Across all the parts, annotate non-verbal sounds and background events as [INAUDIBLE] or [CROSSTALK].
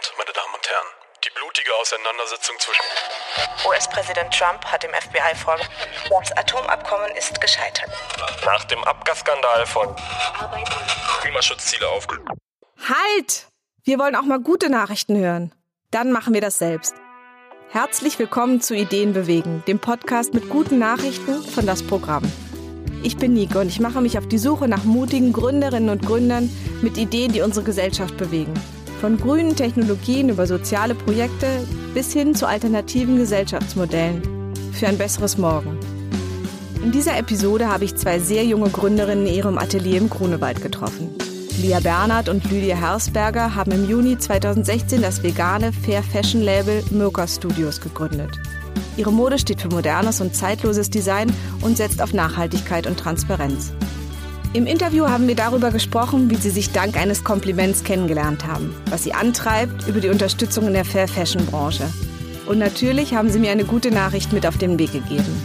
Abend, meine Damen und Herren. Die blutige Auseinandersetzung zwischen US-Präsident Trump hat dem FBI vorgeworfen, das Atomabkommen ist gescheitert. nach dem Abgasskandal von Klimaschutzziele aufgenommen. Halt! Wir wollen auch mal gute Nachrichten hören. Dann machen wir das selbst. Herzlich willkommen zu Ideen bewegen, dem Podcast mit guten Nachrichten von das Programm. Ich bin Nico und ich mache mich auf die Suche nach mutigen Gründerinnen und Gründern mit Ideen, die unsere Gesellschaft bewegen. Von grünen Technologien über soziale Projekte bis hin zu alternativen Gesellschaftsmodellen für ein besseres Morgen. In dieser Episode habe ich zwei sehr junge Gründerinnen in ihrem Atelier im Grunewald getroffen. Lia Bernhard und Lydia Hersberger haben im Juni 2016 das vegane Fair Fashion Label Mirka Studios gegründet. Ihre Mode steht für modernes und zeitloses Design und setzt auf Nachhaltigkeit und Transparenz. Im Interview haben wir darüber gesprochen, wie sie sich dank eines Kompliments kennengelernt haben, was sie antreibt über die Unterstützung in der Fair Fashion Branche. Und natürlich haben sie mir eine gute Nachricht mit auf den Weg gegeben.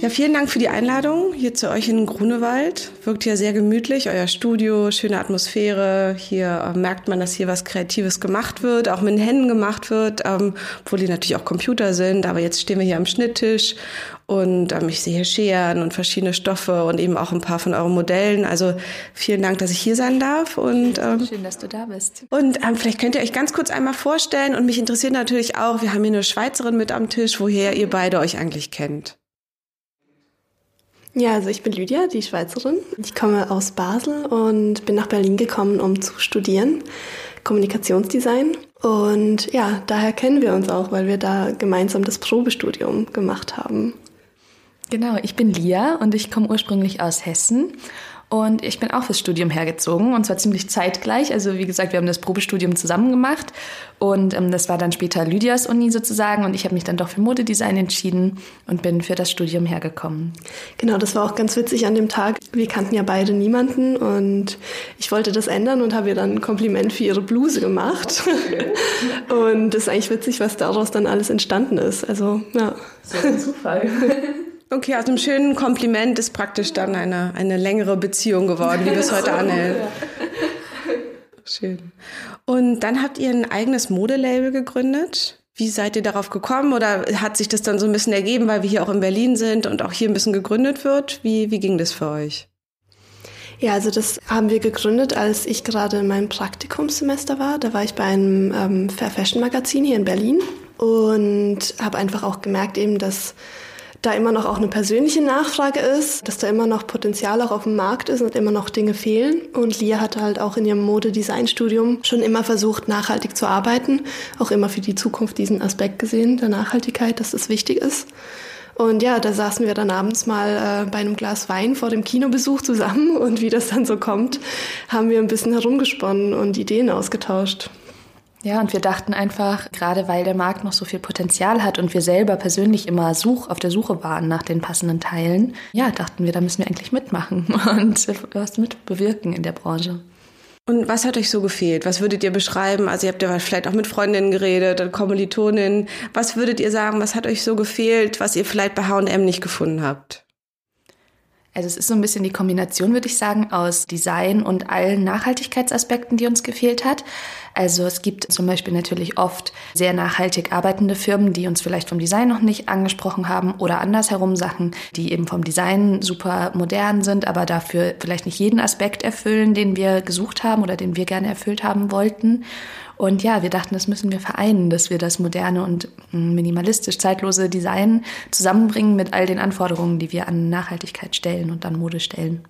Ja, vielen Dank für die Einladung hier zu euch in Grunewald. Wirkt hier sehr gemütlich, euer Studio, schöne Atmosphäre. Hier äh, merkt man, dass hier was Kreatives gemacht wird, auch mit den Händen gemacht wird, ähm, obwohl die natürlich auch Computer sind. Aber jetzt stehen wir hier am Schnitttisch und ähm, ich sehe hier Scheren und verschiedene Stoffe und eben auch ein paar von euren Modellen. Also vielen Dank, dass ich hier sein darf. Und, ähm, Schön, dass du da bist. und ähm, vielleicht könnt ihr euch ganz kurz einmal vorstellen. Und mich interessiert natürlich auch, wir haben hier eine Schweizerin mit am Tisch, woher ihr beide euch eigentlich kennt. Ja, also ich bin Lydia, die Schweizerin. Ich komme aus Basel und bin nach Berlin gekommen, um zu studieren Kommunikationsdesign. Und ja, daher kennen wir uns auch, weil wir da gemeinsam das Probestudium gemacht haben. Genau, ich bin Lia und ich komme ursprünglich aus Hessen. Und ich bin auch fürs Studium hergezogen und zwar ziemlich zeitgleich. Also wie gesagt, wir haben das Probestudium zusammen gemacht und ähm, das war dann später Lydias Uni sozusagen und ich habe mich dann doch für Modedesign entschieden und bin für das Studium hergekommen. Genau, das war auch ganz witzig an dem Tag. Wir kannten ja beide niemanden und ich wollte das ändern und habe ihr dann ein Kompliment für ihre Bluse gemacht. [LAUGHS] und das ist eigentlich witzig, was daraus dann alles entstanden ist. Also ja. So ein Zufall. [LAUGHS] Okay, aus einem schönen Kompliment ist praktisch dann eine, eine längere Beziehung geworden, die bis [LAUGHS] heute anhält. Schön. Und dann habt ihr ein eigenes Modelabel gegründet. Wie seid ihr darauf gekommen oder hat sich das dann so ein bisschen ergeben, weil wir hier auch in Berlin sind und auch hier ein bisschen gegründet wird? Wie, wie ging das für euch? Ja, also das haben wir gegründet, als ich gerade in meinem Praktikumssemester war. Da war ich bei einem ähm, Fair Fashion Magazin hier in Berlin und habe einfach auch gemerkt eben, dass da immer noch auch eine persönliche Nachfrage ist, dass da immer noch Potenzial auch auf dem Markt ist und immer noch Dinge fehlen. Und Lia hatte halt auch in ihrem Modedesign-Studium schon immer versucht, nachhaltig zu arbeiten, auch immer für die Zukunft diesen Aspekt gesehen, der Nachhaltigkeit, dass das wichtig ist. Und ja, da saßen wir dann abends mal äh, bei einem Glas Wein vor dem Kinobesuch zusammen und wie das dann so kommt, haben wir ein bisschen herumgesponnen und Ideen ausgetauscht. Ja, und wir dachten einfach, gerade weil der Markt noch so viel Potenzial hat und wir selber persönlich immer such, auf der Suche waren nach den passenden Teilen, ja, dachten wir, da müssen wir eigentlich mitmachen [LAUGHS] und was mit bewirken in der Branche. Und was hat euch so gefehlt? Was würdet ihr beschreiben? Also ihr habt ja vielleicht auch mit Freundinnen geredet, oder Kommilitoninnen. Was würdet ihr sagen, was hat euch so gefehlt, was ihr vielleicht bei H&M nicht gefunden habt? Also es ist so ein bisschen die Kombination, würde ich sagen, aus Design und allen Nachhaltigkeitsaspekten, die uns gefehlt hat. Also es gibt zum Beispiel natürlich oft sehr nachhaltig arbeitende Firmen, die uns vielleicht vom Design noch nicht angesprochen haben oder andersherum Sachen, die eben vom Design super modern sind, aber dafür vielleicht nicht jeden Aspekt erfüllen, den wir gesucht haben oder den wir gerne erfüllt haben wollten. Und ja, wir dachten, das müssen wir vereinen, dass wir das moderne und minimalistisch zeitlose Design zusammenbringen mit all den Anforderungen, die wir an Nachhaltigkeit stellen und an Mode stellen.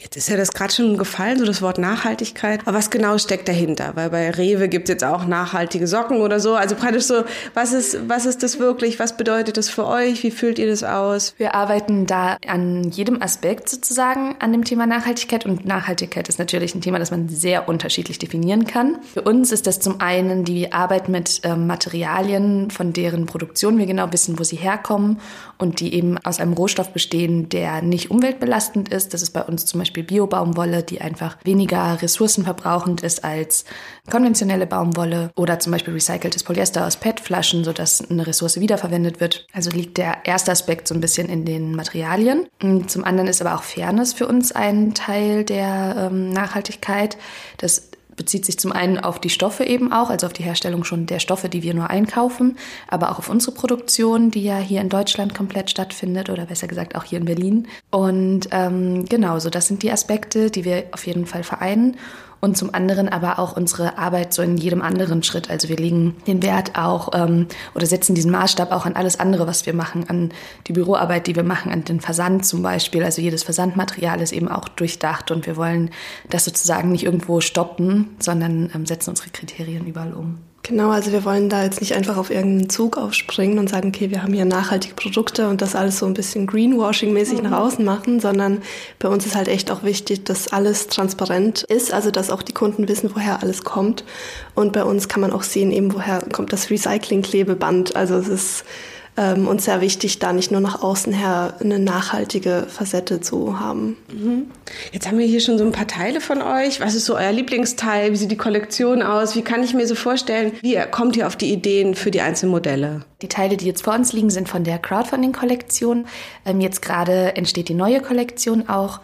Jetzt ist ja das gerade schon gefallen, so das Wort Nachhaltigkeit. Aber was genau steckt dahinter? Weil bei Rewe gibt es jetzt auch nachhaltige Socken oder so. Also praktisch so, was ist, was ist das wirklich? Was bedeutet das für euch? Wie fühlt ihr das aus? Wir arbeiten da an jedem Aspekt sozusagen an dem Thema Nachhaltigkeit. Und Nachhaltigkeit ist natürlich ein Thema, das man sehr unterschiedlich definieren kann. Für uns ist das zum einen die Arbeit mit ähm, Materialien, von deren Produktion wir genau wissen, wo sie herkommen und die eben aus einem Rohstoff bestehen, der nicht umweltbelastend ist. Das ist bei uns zum Beispiel Beispiel Bio-Baumwolle, die einfach weniger ressourcenverbrauchend ist als konventionelle Baumwolle oder zum Beispiel recyceltes Polyester aus PET-Flaschen, sodass eine Ressource wiederverwendet wird. Also liegt der erste Aspekt so ein bisschen in den Materialien. Zum anderen ist aber auch Fairness für uns ein Teil der ähm, Nachhaltigkeit. Das bezieht sich zum einen auf die Stoffe eben auch, also auf die Herstellung schon der Stoffe, die wir nur einkaufen, aber auch auf unsere Produktion, die ja hier in Deutschland komplett stattfindet oder besser gesagt auch hier in Berlin. Und ähm, genau, so das sind die Aspekte, die wir auf jeden Fall vereinen und zum anderen aber auch unsere Arbeit so in jedem anderen Schritt. Also wir legen den Wert auch ähm, oder setzen diesen Maßstab auch an alles andere, was wir machen, an die Büroarbeit, die wir machen, an den Versand zum Beispiel. Also jedes Versandmaterial ist eben auch durchdacht und wir wollen das sozusagen nicht irgendwo stoppen, sondern ähm, setzen unsere Kriterien überall um. Genau, also wir wollen da jetzt nicht einfach auf irgendeinen Zug aufspringen und sagen, okay, wir haben hier nachhaltige Produkte und das alles so ein bisschen Greenwashing-mäßig mhm. nach außen machen, sondern bei uns ist halt echt auch wichtig, dass alles transparent ist, also dass auch die Kunden wissen, woher alles kommt. Und bei uns kann man auch sehen, eben woher kommt das Recycling-Klebeband. Also es ist ähm, uns sehr wichtig, da nicht nur nach außen her eine nachhaltige Facette zu haben. Mhm. Jetzt haben wir hier schon so ein paar Teile von euch. Was ist so euer Lieblingsteil? Wie sieht die Kollektion aus? Wie kann ich mir so vorstellen? Wie kommt ihr auf die Ideen für die einzelnen Modelle? Die Teile, die jetzt vor uns liegen, sind von der Crowdfunding-Kollektion. Ähm, jetzt gerade entsteht die neue Kollektion auch.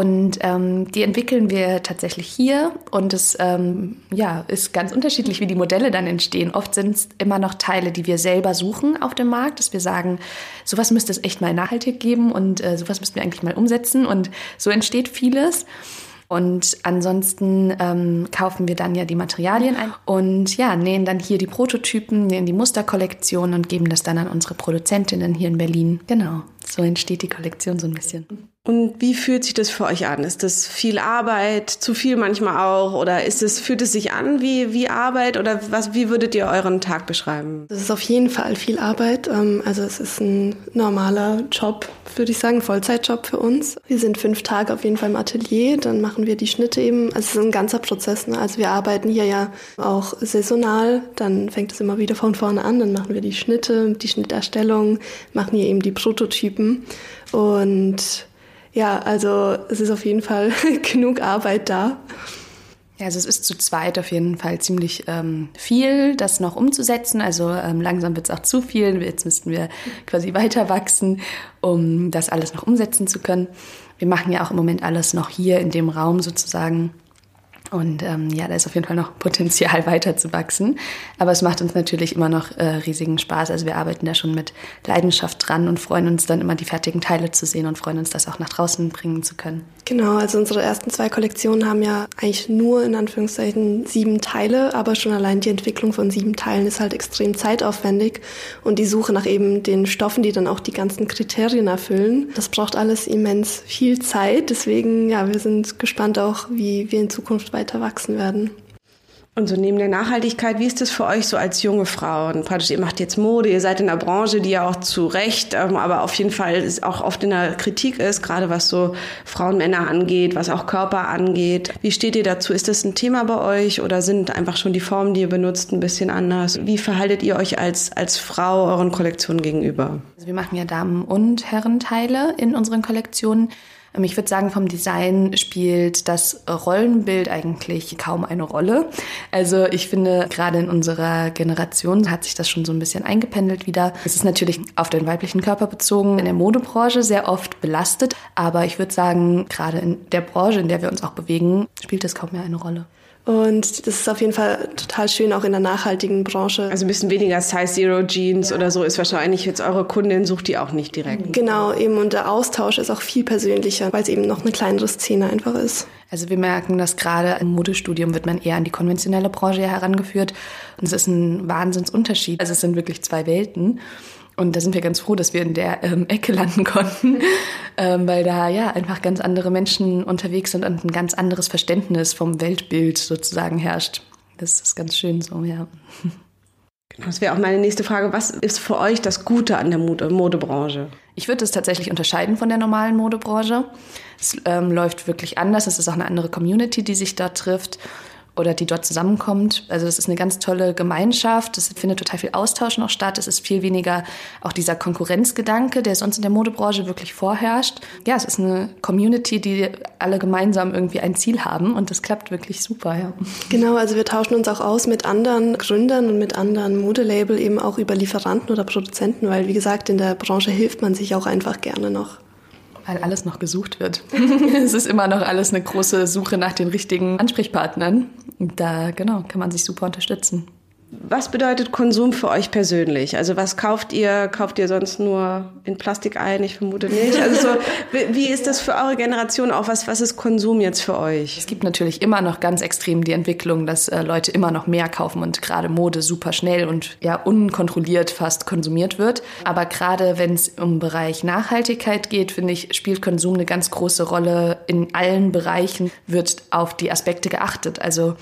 Und ähm, die entwickeln wir tatsächlich hier und es ähm, ja, ist ganz unterschiedlich, wie die Modelle dann entstehen. Oft sind es immer noch Teile, die wir selber suchen auf dem Markt, dass wir sagen, sowas müsste es echt mal nachhaltig geben und äh, sowas müssten wir eigentlich mal umsetzen. Und so entsteht vieles. Und ansonsten ähm, kaufen wir dann ja die Materialien ein und ja, nähen dann hier die Prototypen, nähen die Musterkollektion und geben das dann an unsere Produzentinnen hier in Berlin. Genau, so entsteht die Kollektion so ein bisschen. Und wie fühlt sich das für euch an? Ist das viel Arbeit, zu viel manchmal auch? Oder ist es, fühlt es sich an wie, wie Arbeit? Oder was, wie würdet ihr euren Tag beschreiben? Es ist auf jeden Fall viel Arbeit. Ähm, also es ist ein normaler Job, würde ich sagen, Vollzeitjob für uns. Wir sind fünf Tage auf jeden Fall im Atelier, dann machen wir die Schnitte eben. Also es ist ein ganzer Prozess. Ne? Also wir arbeiten hier ja auch saisonal, dann fängt es immer wieder von vorne an, dann machen wir die Schnitte, die Schnitterstellung, machen hier eben die Prototypen und ja, also es ist auf jeden Fall [LAUGHS] genug Arbeit da. Ja, also es ist zu zweit auf jeden Fall ziemlich ähm, viel, das noch umzusetzen. Also ähm, langsam wird es auch zu viel. Jetzt müssten wir [LAUGHS] quasi weiter wachsen, um das alles noch umsetzen zu können. Wir machen ja auch im Moment alles noch hier in dem Raum sozusagen und ähm, ja, da ist auf jeden Fall noch Potenzial [LAUGHS] weiter zu wachsen. Aber es macht uns natürlich immer noch äh, riesigen Spaß. Also wir arbeiten da schon mit Leidenschaft dran und freuen uns dann immer die fertigen Teile zu sehen und freuen uns, das auch nach draußen bringen zu können. Genau, also unsere ersten zwei Kollektionen haben ja eigentlich nur in Anführungszeichen sieben Teile, aber schon allein die Entwicklung von sieben Teilen ist halt extrem zeitaufwendig und die Suche nach eben den Stoffen, die dann auch die ganzen Kriterien erfüllen, das braucht alles immens viel Zeit. Deswegen, ja, wir sind gespannt auch, wie wir in Zukunft weiter wachsen werden. Und so neben der Nachhaltigkeit, wie ist das für euch so als junge Frau? Und praktisch, ihr macht jetzt Mode, ihr seid in einer Branche, die ja auch zu Recht, ähm, aber auf jeden Fall auch oft in der Kritik ist, gerade was so Frauen, Männer angeht, was auch Körper angeht. Wie steht ihr dazu? Ist das ein Thema bei euch oder sind einfach schon die Formen, die ihr benutzt, ein bisschen anders? Wie verhaltet ihr euch als, als Frau euren Kollektionen gegenüber? Also wir machen ja Damen- und Herrenteile in unseren Kollektionen. Ähm, ich würde sagen, vom Design spielt das Rollenbild eigentlich kaum eine Rolle. Also ich finde, gerade in unserer Generation hat sich das schon so ein bisschen eingependelt wieder. Es ist natürlich auf den weiblichen Körper bezogen in der Modebranche sehr oft belastet, aber ich würde sagen, gerade in der Branche, in der wir uns auch bewegen, spielt das kaum mehr eine Rolle. Und das ist auf jeden Fall total schön, auch in der nachhaltigen Branche. Also ein bisschen weniger Size Zero Jeans ja. oder so ist wahrscheinlich jetzt eure Kundin, sucht die auch nicht direkt. Genau, eben. Und der Austausch ist auch viel persönlicher, weil es eben noch eine kleinere Szene einfach ist. Also wir merken, dass gerade im Modestudium wird man eher an die konventionelle Branche herangeführt. Und es ist ein Wahnsinnsunterschied. Also es sind wirklich zwei Welten. Und da sind wir ganz froh, dass wir in der ähm, Ecke landen konnten, [LAUGHS] ähm, weil da ja einfach ganz andere Menschen unterwegs sind und ein ganz anderes Verständnis vom Weltbild sozusagen herrscht. Das ist ganz schön so, ja. Genau, das wäre auch meine nächste Frage. Was ist für euch das Gute an der Mode Modebranche? Ich würde es tatsächlich unterscheiden von der normalen Modebranche. Es ähm, läuft wirklich anders. Es ist auch eine andere Community, die sich da trifft. Oder die dort zusammenkommt. Also es ist eine ganz tolle Gemeinschaft, es findet total viel Austausch noch statt, es ist viel weniger auch dieser Konkurrenzgedanke, der sonst in der Modebranche wirklich vorherrscht. Ja, es ist eine Community, die alle gemeinsam irgendwie ein Ziel haben und das klappt wirklich super, ja. Genau, also wir tauschen uns auch aus mit anderen Gründern und mit anderen Modelabel eben auch über Lieferanten oder Produzenten, weil wie gesagt, in der Branche hilft man sich auch einfach gerne noch weil alles noch gesucht wird. [LAUGHS] es ist immer noch alles eine große Suche nach den richtigen Ansprechpartnern. Da, genau, kann man sich super unterstützen. Was bedeutet Konsum für euch persönlich? Also was kauft ihr? Kauft ihr sonst nur in Plastik ein? Ich vermute nicht. Also so, [LAUGHS] wie ist das für eure Generation auch? Was, was ist Konsum jetzt für euch? Es gibt natürlich immer noch ganz extrem die Entwicklung, dass äh, Leute immer noch mehr kaufen und gerade Mode super schnell und ja unkontrolliert fast konsumiert wird. Aber gerade wenn es um Bereich Nachhaltigkeit geht, finde ich, spielt Konsum eine ganz große Rolle. In allen Bereichen wird auf die Aspekte geachtet. Also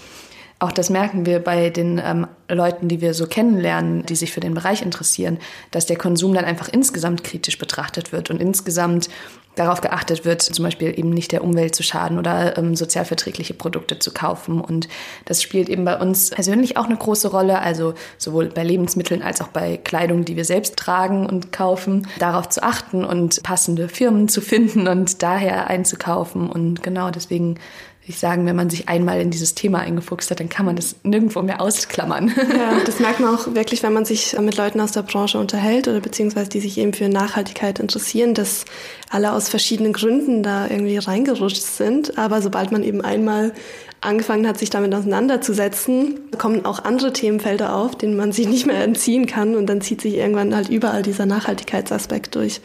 auch das merken wir bei den ähm, Leuten, die wir so kennenlernen, die sich für den Bereich interessieren, dass der Konsum dann einfach insgesamt kritisch betrachtet wird und insgesamt darauf geachtet wird, zum Beispiel eben nicht der Umwelt zu schaden oder ähm, sozialverträgliche Produkte zu kaufen. Und das spielt eben bei uns persönlich auch eine große Rolle, also sowohl bei Lebensmitteln als auch bei Kleidung, die wir selbst tragen und kaufen, darauf zu achten und passende Firmen zu finden und daher einzukaufen. Und genau deswegen ich sagen, wenn man sich einmal in dieses Thema eingefuchst hat, dann kann man das nirgendwo mehr ausklammern. [LAUGHS] Ja, das merkt man auch wirklich, wenn man sich mit Leuten aus der Branche unterhält oder beziehungsweise die sich eben für Nachhaltigkeit interessieren, dass alle aus verschiedenen Gründen da irgendwie reingerutscht sind. Aber sobald man eben einmal angefangen hat, sich damit auseinanderzusetzen, kommen auch andere Themenfelder auf, denen man sich nicht mehr entziehen kann und dann zieht sich irgendwann halt überall dieser Nachhaltigkeitsaspekt durch.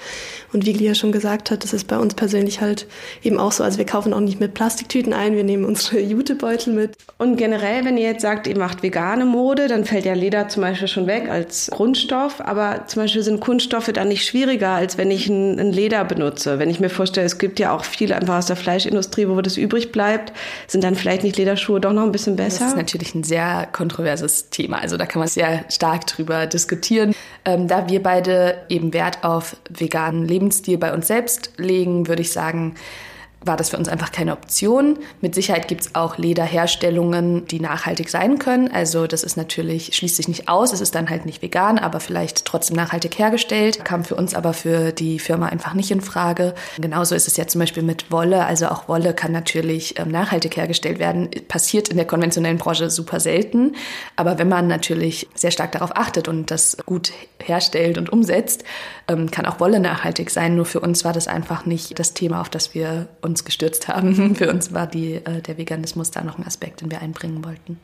Und wie Lia schon gesagt hat, das ist bei uns persönlich halt eben auch so. Also wir kaufen auch nicht mit Plastiktüten ein, wir nehmen unsere [LAUGHS] Jutebeutel mit. Und generell, wenn ihr jetzt sagt, ihr macht vegane Mode, dann fällt ja Leder zum Beispiel schon weg als Grundstoff. Aber zum Beispiel sind Kunststoffe dann nicht schwieriger, als wenn ich ein, ein Leder benutze. Wenn ich mir vorstelle, es gibt ja auch viel einfach aus der Fleischindustrie, wo das übrig bleibt, sind dann vielleicht nicht Lederschuhe doch noch ein bisschen besser? Das ist natürlich ein sehr kontroverses Thema. Also da kann man sehr stark drüber diskutieren. Ähm, da wir beide eben Wert auf veganen Lebensstil bei uns selbst legen, würde ich sagen, war das für uns einfach keine Option. Mit Sicherheit gibt es auch Lederherstellungen, die nachhaltig sein können. Also das ist natürlich, schließt sich nicht aus, es ist dann halt nicht vegan, aber vielleicht trotzdem nachhaltig hergestellt. Kam für uns aber für die Firma einfach nicht in Frage. Genauso ist es ja zum Beispiel mit Wolle. Also auch Wolle kann natürlich ähm, nachhaltig hergestellt werden. Passiert in der konventionellen Branche super selten. Aber wenn man natürlich sehr stark darauf achtet und das gut herstellt und umsetzt, ähm, kann auch Wolle nachhaltig sein. Nur für uns war das einfach nicht das Thema, auf das wir uns uns gestürzt haben. [LAUGHS] Für uns war die, äh, der Veganismus da noch ein Aspekt, den wir einbringen wollten.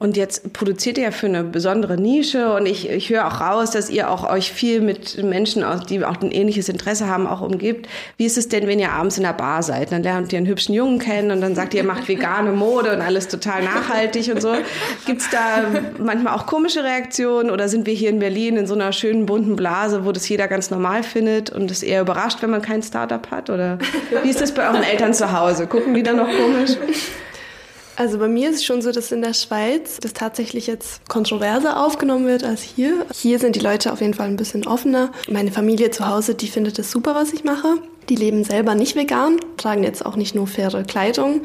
Und jetzt produziert ihr ja für eine besondere Nische und ich, ich höre auch raus, dass ihr auch euch viel mit Menschen, die auch ein ähnliches Interesse haben, auch umgibt. Wie ist es denn, wenn ihr abends in der Bar seid? Dann lernt ihr einen hübschen Jungen kennen und dann sagt ihr, ihr macht vegane Mode und alles total nachhaltig und so. Gibt es da manchmal auch komische Reaktionen oder sind wir hier in Berlin in so einer schönen bunten Blase, wo das jeder ganz normal findet und es eher überrascht, wenn man kein Startup hat? Oder wie ist das bei euren Eltern zu Hause? Gucken die dann noch komisch? Also bei mir ist es schon so, dass in der Schweiz das tatsächlich jetzt kontroverser aufgenommen wird als hier. Hier sind die Leute auf jeden Fall ein bisschen offener. Meine Familie zu Hause, die findet es super, was ich mache. Die leben selber nicht vegan, tragen jetzt auch nicht nur faire Kleidung,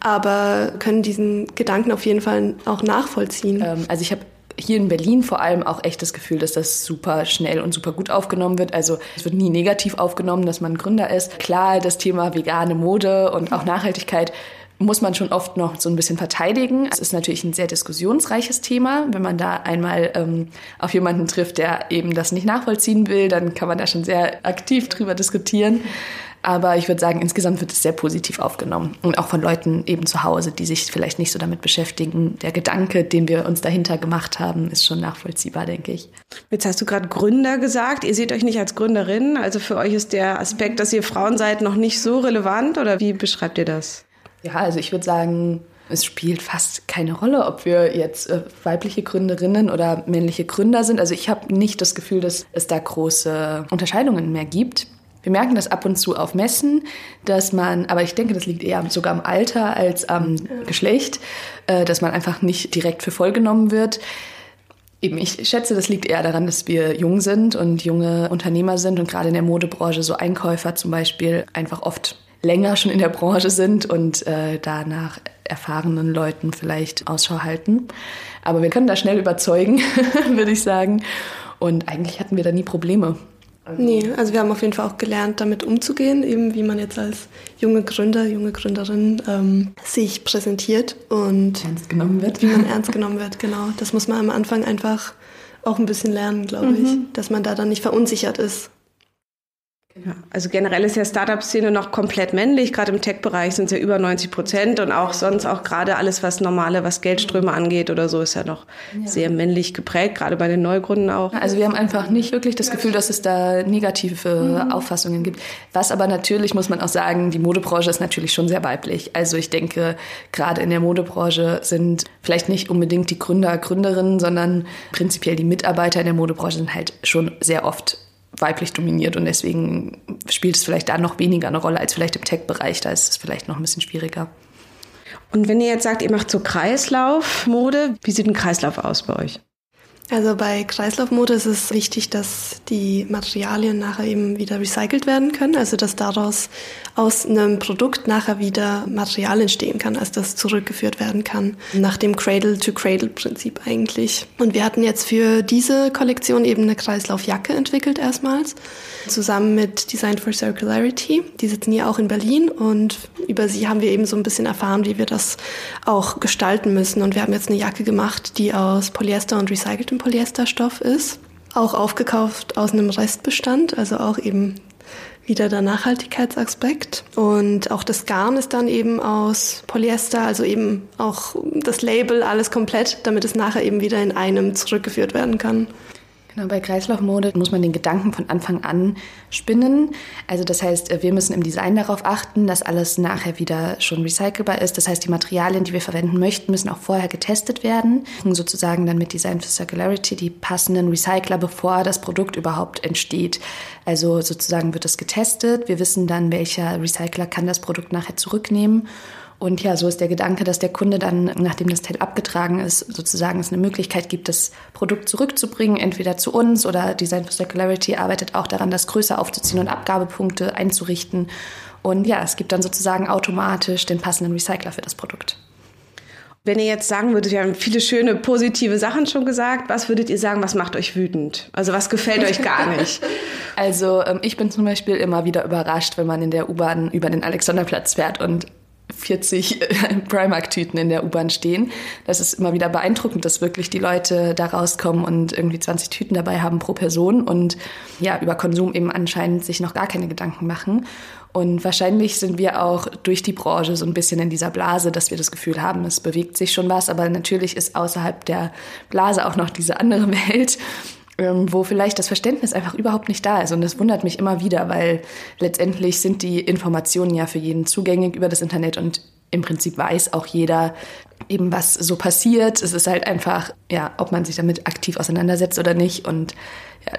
aber können diesen Gedanken auf jeden Fall auch nachvollziehen. Ähm, also ich habe hier in Berlin vor allem auch echt das Gefühl, dass das super schnell und super gut aufgenommen wird. Also es wird nie negativ aufgenommen, dass man Gründer ist. Klar, das Thema vegane Mode und auch Nachhaltigkeit muss man schon oft noch so ein bisschen verteidigen. Es ist natürlich ein sehr diskussionsreiches Thema. Wenn man da einmal ähm, auf jemanden trifft, der eben das nicht nachvollziehen will, dann kann man da schon sehr aktiv drüber diskutieren. Aber ich würde sagen, insgesamt wird es sehr positiv aufgenommen. Und auch von Leuten eben zu Hause, die sich vielleicht nicht so damit beschäftigen. Der Gedanke, den wir uns dahinter gemacht haben, ist schon nachvollziehbar, denke ich. Jetzt hast du gerade Gründer gesagt. Ihr seht euch nicht als Gründerin. Also für euch ist der Aspekt, dass ihr Frauen seid, noch nicht so relevant. Oder wie beschreibt ihr das? Ja, also ich würde sagen, es spielt fast keine Rolle, ob wir jetzt äh, weibliche Gründerinnen oder männliche Gründer sind. Also ich habe nicht das Gefühl, dass es da große Unterscheidungen mehr gibt. Wir merken das ab und zu auf Messen, dass man, aber ich denke, das liegt eher sogar am Alter als am Geschlecht, äh, dass man einfach nicht direkt für voll genommen wird. Eben, ich schätze, das liegt eher daran, dass wir jung sind und junge Unternehmer sind und gerade in der Modebranche so Einkäufer zum Beispiel einfach oft länger schon in der Branche sind und äh, da nach erfahrenen Leuten vielleicht Ausschau halten. Aber wir können da schnell überzeugen, [LAUGHS] würde ich sagen. Und eigentlich hatten wir da nie Probleme. Nee, also wir haben auf jeden Fall auch gelernt, damit umzugehen, eben wie man jetzt als junge Gründer, junge Gründerin ähm, sich präsentiert und ernst genommen wird. Wie man ernst [LAUGHS] genommen wird, genau. Das muss man am Anfang einfach auch ein bisschen lernen, glaube mhm. ich, dass man da dann nicht verunsichert ist. Ja, also generell ist ja Startup-Szene noch komplett männlich. Gerade im Tech-Bereich sind es ja über 90 Prozent und auch sonst auch gerade alles, was normale, was Geldströme angeht oder so, ist ja noch ja. sehr männlich geprägt, gerade bei den Neugründen auch. Also wir haben einfach nicht wirklich das Gefühl, dass es da negative mhm. Auffassungen gibt. Was aber natürlich, muss man auch sagen, die Modebranche ist natürlich schon sehr weiblich. Also ich denke, gerade in der Modebranche sind vielleicht nicht unbedingt die Gründer, Gründerinnen, sondern prinzipiell die Mitarbeiter in der Modebranche sind halt schon sehr oft weiblich dominiert und deswegen spielt es vielleicht da noch weniger eine Rolle als vielleicht im Tech-Bereich. Da ist es vielleicht noch ein bisschen schwieriger. Und wenn ihr jetzt sagt, ihr macht so Kreislaufmode, wie sieht ein Kreislauf aus bei euch? Also bei Kreislaufmode ist es wichtig, dass die Materialien nachher eben wieder recycelt werden können, also dass daraus aus einem Produkt nachher wieder Material entstehen kann, also das zurückgeführt werden kann, nach dem Cradle-to-Cradle-Prinzip eigentlich. Und wir hatten jetzt für diese Kollektion eben eine Kreislaufjacke entwickelt erstmals, zusammen mit Design for Circularity. Die sitzen hier auch in Berlin und über sie haben wir eben so ein bisschen erfahren, wie wir das auch gestalten müssen. Und wir haben jetzt eine Jacke gemacht, die aus Polyester und recyceltem Polyesterstoff ist. Auch aufgekauft aus einem Restbestand, also auch eben wieder der Nachhaltigkeitsaspekt. Und auch das Garn ist dann eben aus Polyester, also eben auch das Label, alles komplett, damit es nachher eben wieder in einem zurückgeführt werden kann. Genau, bei Kreislaufmode muss man den Gedanken von Anfang an spinnen. Also das heißt, äh, wir müssen im Design darauf achten, dass alles nachher wieder schon recycelbar ist. Das heißt, die Materialien, die wir verwenden möchten, müssen auch vorher getestet werden. Sozusagen dann mit Design for Circularity die passenden Recycler, bevor das Produkt überhaupt entsteht. Also sozusagen wird es getestet. Wir wissen dann, welcher Recycler kann das Produkt nachher zurücknehmen. Und ja, so ist der Gedanke, dass der Kunde dann, nachdem das Teil abgetragen ist, sozusagen es eine Möglichkeit gibt, das Produkt zurückzubringen, entweder zu uns oder Design for Circularity arbeitet auch daran, das größer aufzuziehen und Abgabepunkte einzurichten. Und ja, es gibt dann sozusagen automatisch den passenden Recycler für das Produkt. Wenn ihr jetzt sagen würdet, wir haben viele schöne positive Sachen schon gesagt, was würdet ihr sagen, was macht euch wütend? Also was gefällt euch gar nicht? [LAUGHS] Also ähm, ich bin zum Beispiel immer wieder überrascht, wenn man in der U-Bahn über den Alexanderplatz fährt und 40 äh, Primark-Tüten in der U-Bahn stehen. Das ist immer wieder beeindruckend, dass wirklich die Leute da rauskommen und irgendwie 20 Tüten dabei haben pro Person und ja, über Konsum eben anscheinend sich noch gar keine Gedanken machen. Und wahrscheinlich sind wir auch durch die Branche so ein bisschen in dieser Blase, dass wir das Gefühl haben, es bewegt sich schon was, aber natürlich ist außerhalb der Blase auch noch diese andere [LAUGHS] Welt ähm, wo vielleicht das Verständnis einfach überhaupt nicht da ist. Und das wundert mich immer wieder, weil letztendlich sind die Informationen ja für jeden zugänglich über das Internet und im Prinzip weiß auch jeder eben, was so passiert. Es ist halt einfach, ja, ob man sich damit aktiv auseinandersetzt oder nicht. Und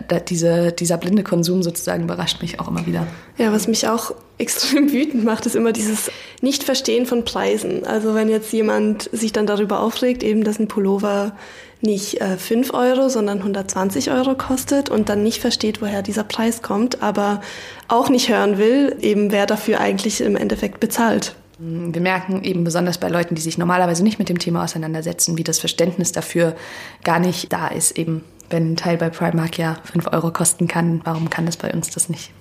ja, diese, dieser blinde Konsum sozusagen überrascht mich auch immer wieder. Ja, was mich auch [LAUGHS] extrem wütend macht, ist immer dieses Nicht-Verstehen von Preisen. Also wenn jetzt jemand sich dann darüber aufregt, eben, dass ein Pullover nicht äh, 5 Euro, sondern 120 Euro kostet und dann nicht versteht, woher dieser Preis kommt, aber auch nicht hören will, eben wer dafür eigentlich im Endeffekt bezahlt. Wir merken eben besonders bei Leuten, die sich normalerweise nicht mit dem Thema auseinandersetzen, wie das Verständnis dafür gar nicht da ist. Eben, wenn ein Teil bei Primark ja 5 Euro kosten kann, warum kann das bei uns das nicht?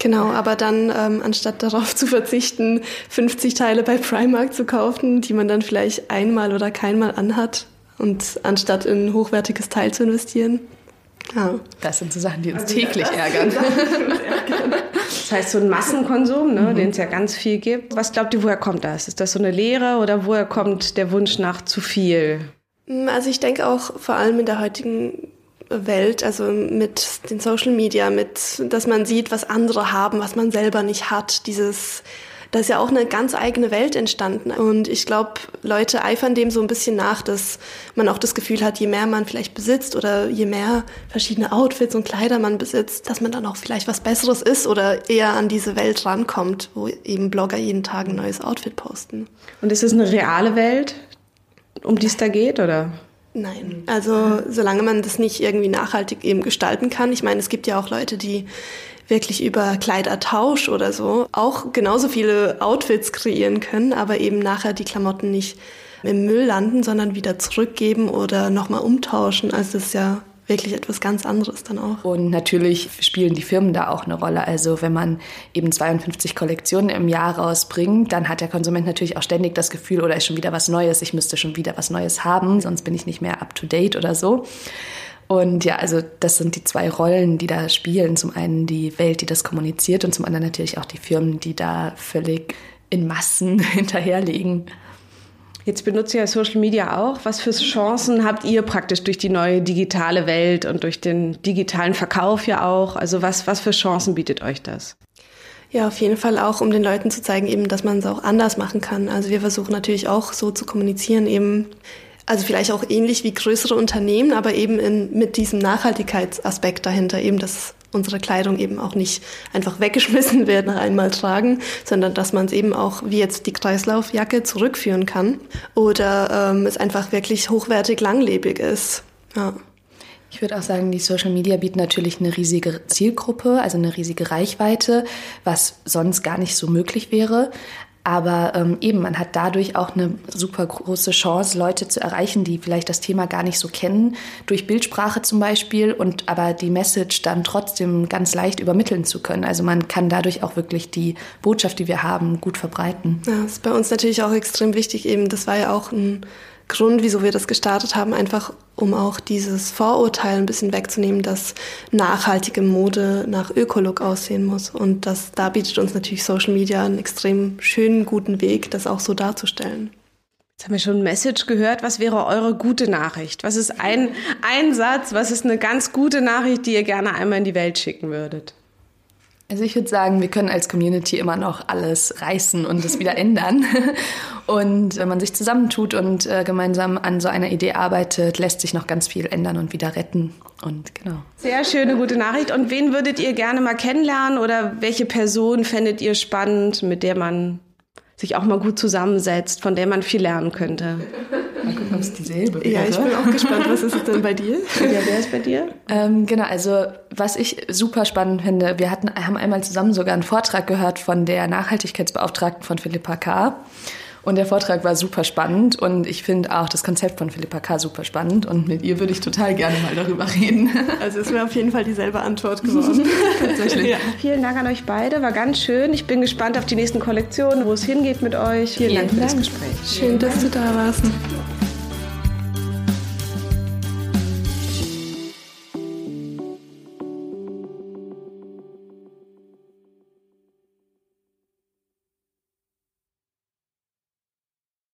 Genau, aber dann ähm, anstatt darauf zu verzichten, 50 Teile bei Primark zu kaufen, die man dann vielleicht einmal oder keinmal anhat, und anstatt in hochwertiges Teil zu investieren. Ja. Das sind so Sachen, die uns also täglich ärgern. Das heißt, so ein Massenkonsum, ne, mhm. den es ja ganz viel gibt. Was glaubt ihr, woher kommt das? Ist das so eine Lehre oder woher kommt der Wunsch nach zu viel? Mm, also ich denke auch vor allem in der heutigen Welt, also mit den Social Media, mit, dass man sieht, was andere haben, was man selber nicht hat, dieses da ist ja auch eine ganz eigene Welt entstanden. Und ich glaube, Leute eifern dem so ein bisschen nach, dass man auch das Gefühl hat, je mehr man vielleicht besitzt oder je mehr verschiedene Outfits und Kleider man besitzt, dass man dann auch vielleicht was Besseres ist oder eher an diese Welt rankommt, wo eben Blogger jeden Tag ein neues Outfit posten. Und ist es eine reale Welt, um die es da geht, oder? Nein. Also solange man das nicht irgendwie nachhaltig eben gestalten kann. Ich meine, es gibt ja auch Leute, die wirklich über Kleidertausch oder so auch genauso viele Outfits kreieren können, aber eben nachher die Klamotten nicht im Müll landen, sondern wieder zurückgeben oder nochmal umtauschen. Also das ist ja wirklich etwas ganz anderes dann auch. Und natürlich spielen die Firmen da auch eine Rolle. Also wenn man eben 52 Kollektionen im Jahr rausbringt, dann hat der Konsument natürlich auch ständig das Gefühl, oder ist schon wieder was Neues, ich müsste schon wieder was Neues haben, sonst bin ich nicht mehr up-to-date oder so. Und ja, also das sind die zwei Rollen, die da spielen. Zum einen die Welt, die das kommuniziert und zum anderen natürlich auch die Firmen, die da völlig in Massen [LAUGHS] hinterherlegen. Jetzt benutzt ihr ja Social Media auch. Was für Chancen habt ihr praktisch durch die neue digitale Welt und durch den digitalen Verkauf ja auch? Also was, was für Chancen bietet euch das? Ja, auf jeden Fall auch, um den Leuten zu zeigen, eben, dass man es auch anders machen kann. Also wir versuchen natürlich auch so zu kommunizieren, eben, also vielleicht auch ähnlich wie größere Unternehmen, aber eben in, mit diesem Nachhaltigkeitsaspekt dahinter, eben, dass unsere Kleidung eben auch nicht einfach weggeschmissen [LAUGHS] wird nach einmal tragen, sondern dass man es eben auch wie jetzt die Kreislaufjacke zurückführen kann oder ähm, es einfach wirklich hochwertig langlebig ist. Ja. Ich würde auch sagen, die Social Media bieten natürlich eine riesige Zielgruppe, also eine riesige Reichweite, was sonst gar nicht so möglich wäre. Aber ähm, eben, man hat dadurch auch eine super große Chance, Leute zu erreichen, die vielleicht das Thema gar nicht so kennen, durch Bildsprache zum Beispiel, und aber die Message dann trotzdem ganz leicht übermitteln zu können. Also man kann dadurch auch wirklich die Botschaft, die wir haben, gut verbreiten. Ja, das ist bei uns natürlich auch extrem wichtig. Eben, das war ja auch ein Grund, wieso wir das gestartet haben, einfach um auch dieses Vorurteil ein bisschen wegzunehmen, dass nachhaltige Mode nach Ökolog aussehen muss. Und das, da bietet uns natürlich Social Media einen extrem schönen, guten Weg, das auch so darzustellen. Jetzt haben wir schon ein Message gehört. Was wäre eure gute Nachricht? Was ist ein, ein Satz? Was ist eine ganz gute Nachricht, die ihr gerne einmal in die Welt schicken würdet? Also ich würde sagen, wir können als Community immer noch alles reißen und es wieder [LAUGHS] ändern. Und wenn man sich zusammentut und äh, gemeinsam an so einer Idee arbeitet, lässt sich noch ganz viel ändern und wieder retten. Und genau. Sehr schöne, gute Nachricht. Und wen würdet ihr gerne mal kennenlernen oder welche Person fändet ihr spannend, mit der man sich auch mal gut zusammensetzt, von der man viel lernen könnte? Mal gucken, ob es dieselbe wäre. Ja, ich bin auch gespannt. Was ist es denn bei dir? [LAUGHS] Ja, wer ist bei dir? Ähm, genau, also was ich super spannend finde, wir hatten, haben einmal zusammen sogar einen Vortrag gehört von der Nachhaltigkeitsbeauftragten von Philippa K., und der Vortrag war super spannend und ich finde auch das Konzept von Philippa K. super spannend und mit ihr würde ich total gerne mal darüber reden. [LAUGHS] Also es wäre auf jeden Fall dieselbe Antwort [LAUGHS] geworden. Tatsächlich. Ja. Vielen Dank an euch beide, war ganz schön. Ich bin gespannt auf die nächsten Kollektionen, wo es hingeht mit euch. Vielen, Vielen Dank für das Gespräch. Schön, dass du da warst.